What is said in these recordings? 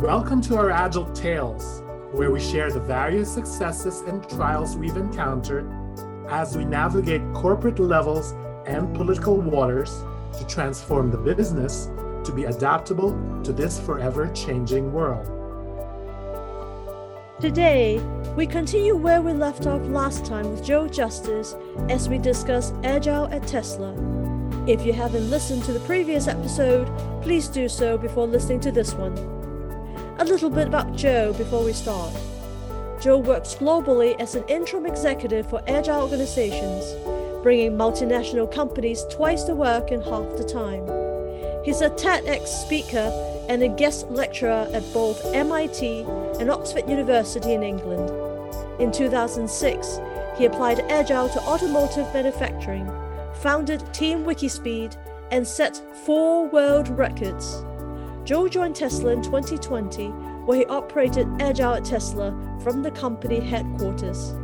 Welcome to our Agile Tales, where we share the various successes and trials we've encountered as we navigate corporate levels and political waters to transform the business to be adaptable to this forever changing world. Today, we continue where we left off last time with Joe Justice as we discuss Agile at Tesla. If you haven't listened to the previous episode, please do so before listening to this one. A little bit about Joe before we start. Joe works globally as an interim executive for agile organizations, bringing multinational companies twice the work in half the time. He's a TEDx speaker and a guest lecturer at both MIT and Oxford University in England. In 2006, he applied Agile to automotive manufacturing, founded Team Wikispeed, and set four world records. Joe joined Tesla in 2020, where he operated Agile at Tesla from the company headquarters.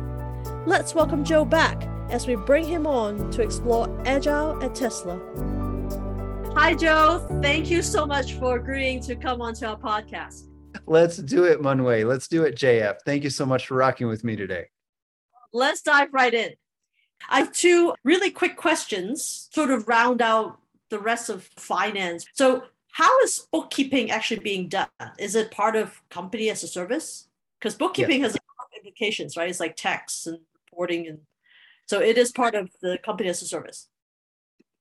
Let's welcome Joe back as we bring him on to explore Agile at Tesla. Hi, Joe. Thank you so much for agreeing to come onto our podcast. Let's do it, Munway. Let's do it, JF. Thank you so much for rocking with me today. Let's dive right in. I have two really quick questions, sort of round out the rest of finance. So, how is bookkeeping actually being done? Is it part of company as a service? Because bookkeeping yes. has implications, right? It's like tax and reporting, and so it is part of the company as a service.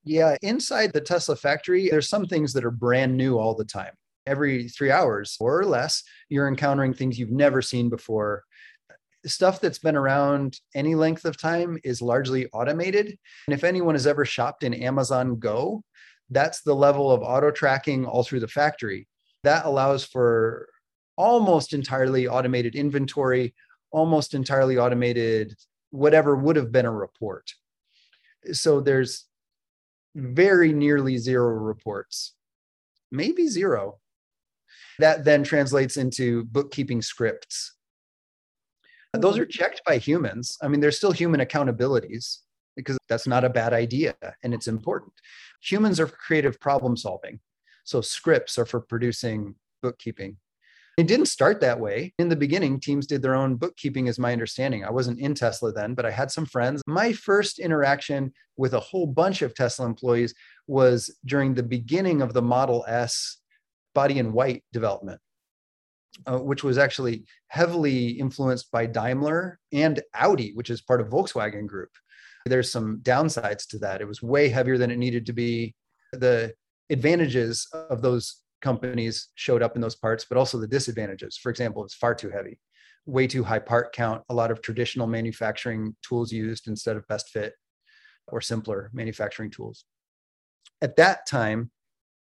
Yeah, inside the Tesla factory, there's some things that are brand new all the time. Every three hours or less, you're encountering things you've never seen before. Stuff that's been around any length of time is largely automated. And if anyone has ever shopped in Amazon Go, that's the level of auto tracking all through the factory. That allows for almost entirely automated inventory, almost entirely automated whatever would have been a report. So there's very nearly zero reports, maybe zero. That then translates into bookkeeping scripts. Those mm-hmm. are checked by humans. I mean, there's still human accountabilities because that's not a bad idea and it's important. Humans are for creative problem solving. So scripts are for producing bookkeeping. It didn't start that way. In the beginning, teams did their own bookkeeping, is my understanding. I wasn't in Tesla then, but I had some friends. My first interaction with a whole bunch of Tesla employees was during the beginning of the Model S body in white development, uh, which was actually heavily influenced by Daimler and Audi, which is part of Volkswagen Group there's some downsides to that. It was way heavier than it needed to be. The advantages of those companies showed up in those parts, but also the disadvantages. For example, it's far too heavy, way too high part count, a lot of traditional manufacturing tools used instead of best fit or simpler manufacturing tools. At that time,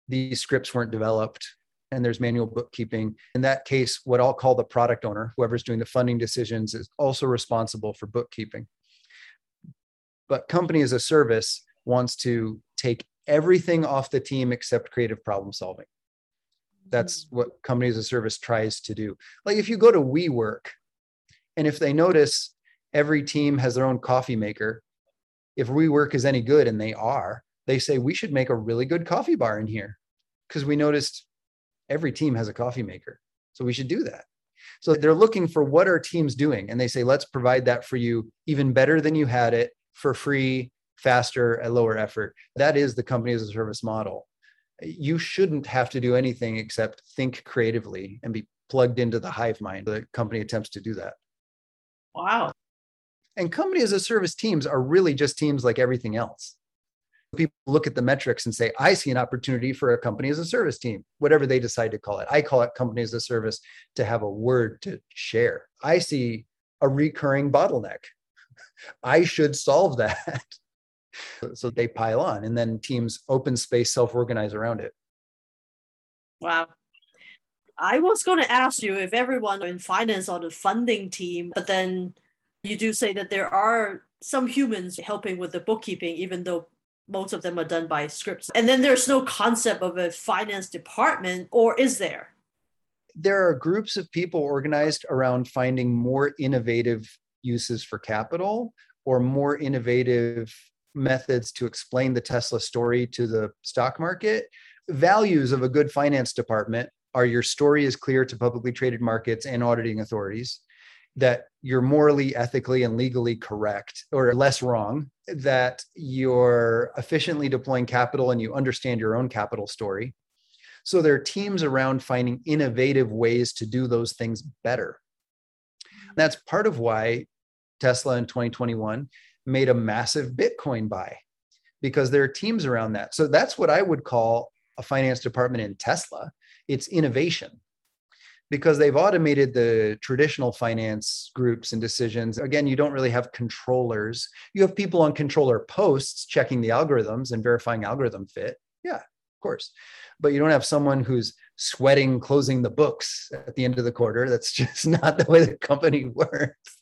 these scripts weren't developed and there's manual bookkeeping. In that case, what I'll call the product owner, whoever's doing the funding decisions, is also responsible for bookkeeping. But company as a service wants to take everything off the team except creative problem solving. That's mm. what company as a service tries to do. Like if you go to WeWork, and if they notice every team has their own coffee maker, if WeWork is any good, and they are, they say we should make a really good coffee bar in here because we noticed every team has a coffee maker. So we should do that. So they're looking for what are teams doing, and they say, let's provide that for you even better than you had it for free, faster, at lower effort. That is the company as a service model. You shouldn't have to do anything except think creatively and be plugged into the hive mind. The company attempts to do that. Wow. And company as a service teams are really just teams like everything else. People look at the metrics and say, I see an opportunity for a company as a service team, whatever they decide to call it. I call it company as a service to have a word to share. I see a recurring bottleneck I should solve that. so they pile on and then teams open space self organize around it. Wow. I was going to ask you if everyone in finance on the funding team, but then you do say that there are some humans helping with the bookkeeping, even though most of them are done by scripts. And then there's no concept of a finance department, or is there? There are groups of people organized around finding more innovative uses for capital or more innovative methods to explain the Tesla story to the stock market. Values of a good finance department are your story is clear to publicly traded markets and auditing authorities, that you're morally, ethically, and legally correct or less wrong, that you're efficiently deploying capital and you understand your own capital story. So there are teams around finding innovative ways to do those things better. That's part of why Tesla in 2021 made a massive Bitcoin buy because there are teams around that. So that's what I would call a finance department in Tesla. It's innovation because they've automated the traditional finance groups and decisions. Again, you don't really have controllers. You have people on controller posts checking the algorithms and verifying algorithm fit. Yeah, course. But you don't have someone who's sweating closing the books at the end of the quarter. That's just not the way the company works.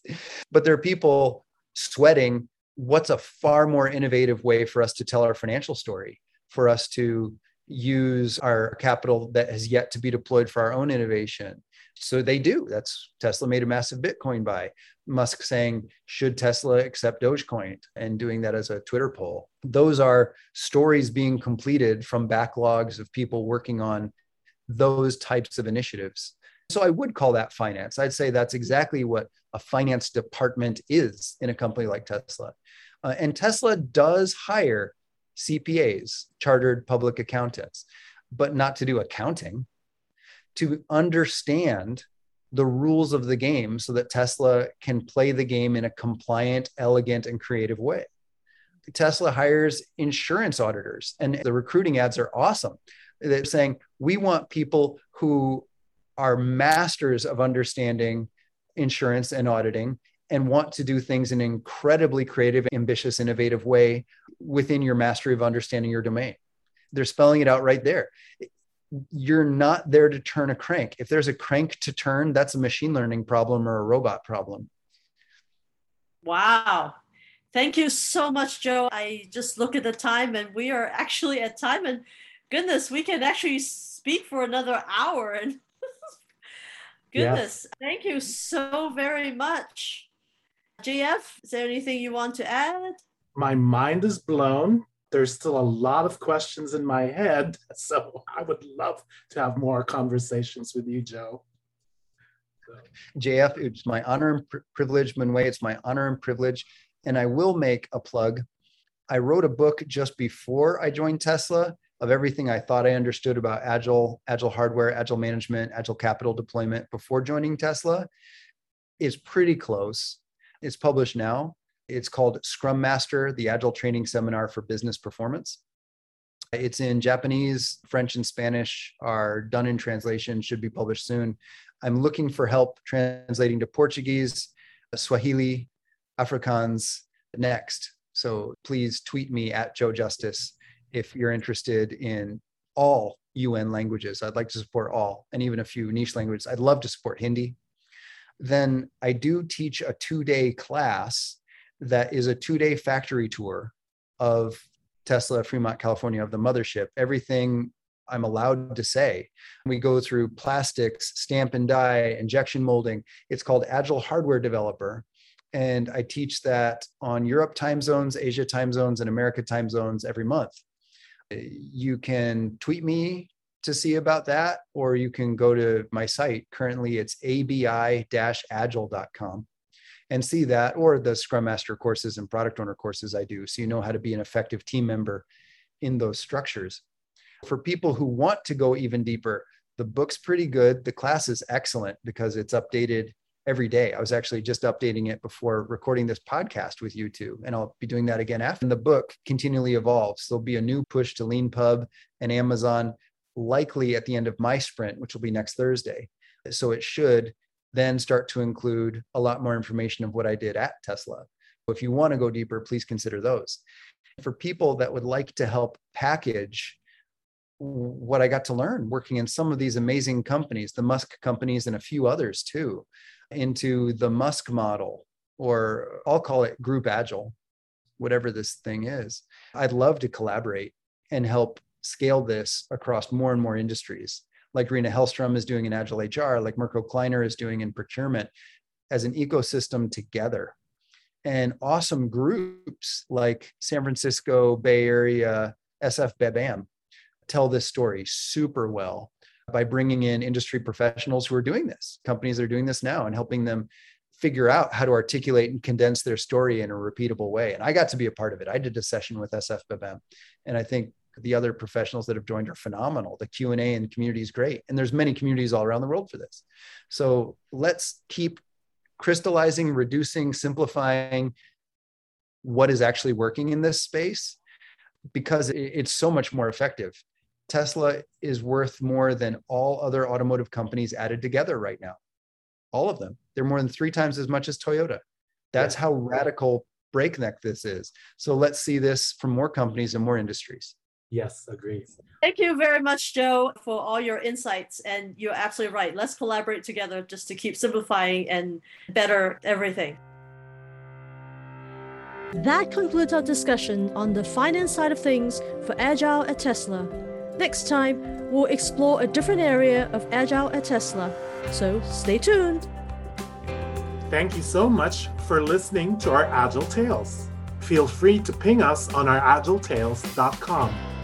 But there are people sweating what's a far more innovative way for us to tell our financial story, for us to use our capital that has yet to be deployed for our own innovation. So they do. That's Tesla made a massive Bitcoin buy. Musk saying, should Tesla accept Dogecoin and doing that as a Twitter poll. Those are stories being completed from backlogs of people working on those types of initiatives. So I would call that finance. I'd say that's exactly what a finance department is in a company like Tesla. Uh, and Tesla does hire CPAs, chartered public accountants, but not to do accounting, to understand the rules of the game so that Tesla can play the game in a compliant, elegant, and creative way. Tesla hires insurance auditors, and the recruiting ads are awesome. They're saying, we want people who are masters of understanding insurance and auditing and want to do things in an incredibly creative, ambitious, innovative way within your mastery of understanding your domain. They're spelling it out right there. You're not there to turn a crank. If there's a crank to turn, that's a machine learning problem or a robot problem. Wow. Thank you so much, Joe. I just look at the time and we are actually at time. And goodness, we can actually speak for another hour. And goodness, thank you so very much. JF, is there anything you want to add? My mind is blown. There's still a lot of questions in my head. So I would love to have more conversations with you, Joe. JF, it's my honor and privilege, Minwei. It's my honor and privilege. And I will make a plug. I wrote a book just before I joined Tesla of everything I thought I understood about agile, agile hardware, agile management, agile capital deployment before joining Tesla. Is pretty close. It's published now. It's called Scrum Master, the Agile Training Seminar for Business Performance. It's in Japanese, French, and Spanish are done in translation, should be published soon. I'm looking for help translating to Portuguese, Swahili, Afrikaans next. So please tweet me at Joe Justice if you're interested in all UN languages. I'd like to support all and even a few niche languages. I'd love to support Hindi then I do teach a two day class that is a two day factory tour of Tesla Fremont, California, of the mothership. Everything I'm allowed to say. We go through plastics, stamp and die, injection molding. It's called Agile Hardware Developer. And I teach that on Europe time zones, Asia time zones, and America time zones every month. You can tweet me to see about that, or you can go to my site. Currently, it's abi-agile.com and see that, or the Scrum Master courses and product owner courses I do. So you know how to be an effective team member in those structures. For people who want to go even deeper, the book's pretty good. The class is excellent because it's updated every day. I was actually just updating it before recording this podcast with you two, and I'll be doing that again after. And the book continually evolves. There'll be a new push to Leanpub and Amazon likely at the end of my sprint, which will be next Thursday. So it should then start to include a lot more information of what I did at Tesla. If you want to go deeper, please consider those. For people that would like to help package what I got to learn working in some of these amazing companies, the Musk companies and a few others too, into the Musk model, or I'll call it group agile, whatever this thing is. I'd love to collaborate and help scale this across more and more industries, like Riina Hellström is doing in Agile HR, like Mirko Kleiner is doing in procurement, as an ecosystem together. And awesome groups like San Francisco, Bay Area, SF BABAM tell this story super well by bringing in industry professionals who are doing this, companies that are doing this now, and helping them figure out how to articulate and condense their story in a repeatable way. And I got to be a part of it. I did a session with SFBM, and I think the other professionals that have joined are phenomenal. The Q and A and community is great, and there's many communities all around the world for this. So let's keep crystallizing, reducing, simplifying what is actually working in this space because it's so much more effective. Tesla is worth more than all other automotive companies added together right now. All of them. They're more than three times as much as Toyota. That's how radical breakneck this is. So let's see this from more companies and more industries. Yes, agreed. Thank you very much, Joe, for all your insights. And you're absolutely right. Let's collaborate together just to keep simplifying and better everything. That concludes our discussion on the finance side of things for Agile at Tesla. Next time, we'll explore a different area of Agile at Tesla. So stay tuned. Thank you so much for listening to our Agile Tales. Feel free to ping us on our agiletales.com.